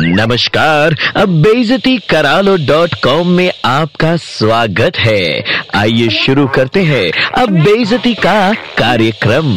नमस्कार, अब बेजती करालो डॉट कॉम में आपका स्वागत है। आइए शुरू करते हैं अब बेजती का कार्यक्रम।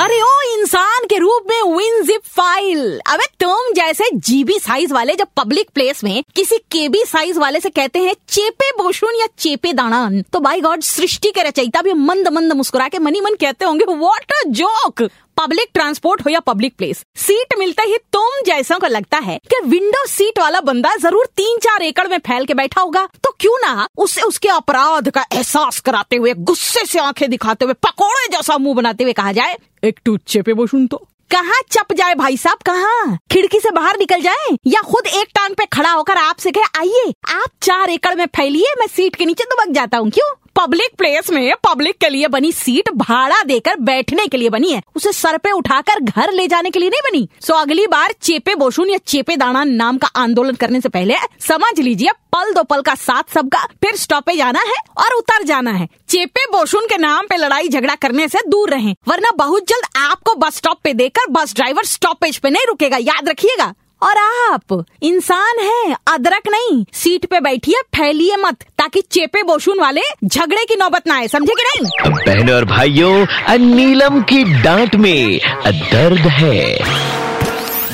अरे ओ, इंसान के रूप में विनजिप फ़ाइल अबे तुम जैसे जीबी साइज़ वाले जब पब्लिक प्लेस में किसी केबी साइज़ वाले से कहते हैं, चेपे बोशुन या चेपे दानान? तो बाई गॉड सृष्टि के रचयिता भी मंद मंद मुस्कुरा के मनी मन कहते होंगे what a joke public transport हो या पब्लिक प्लेस सीट मिलते ही तुम जैसा को लगता है कि विंडो सीट वाला बंदा ज़रूर तीन चार एकड़ में फैल के बैठा होगा। तो क्यों ना उसे उसके अपराध का एहसास कराते हुए, गुस्से से आँखें दिखाते हुए, पकोड़े जैसा मुँह बनाते हुए कहा जाए, एक टू चेपे बोशुन तो। कहाँ चप जाए भाई साहब, कहाँ? खिड़की से बाहर निकल जाए या खुद एक टांग पे खड़ा होकर आपसे कहे, आइए, आप चार एकड़ में फैलिए, मैं सीट के नीचे दुबक जाता हूँ, क्यों? पब्लिक प्लेस में पब्लिक के लिए बनी सीट भाड़ा देकर बैठने के लिए बनी है। उसे सर पे उठाकर घर ले जाने के लिए नहीं बनी। सो अगली बार चेपे बोशुन या चेपे दाना नाम का आंदोलन करने से पहले समझ लीजिए, पल दो पल का साथ सबका, फिर स्टॉपे जाना है और उतर जाना है। चेपे बोशुन के नाम पे लड़ाई झगड़ा करने से दूर रहें, वरना बहुत जल्द आपको बस स्टॉप पे देकर बस ड्राइवर स्टॉपेज पे नहीं रुकेगा। याद रखिएगा। और आप इंसान है, अदरक नहीं सीट पे बैठिए फैलिए मत ताकि चेपे बोशून वाले झगड़े की नौबत ना आए समझे कि नहीं? बहनों और भाइयों नीलम की डांट में दर्द है।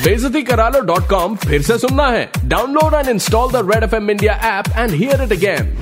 बेजती करा लो डॉट कॉम फिर से सुनना है। Download and install the red F M India app and hear it again.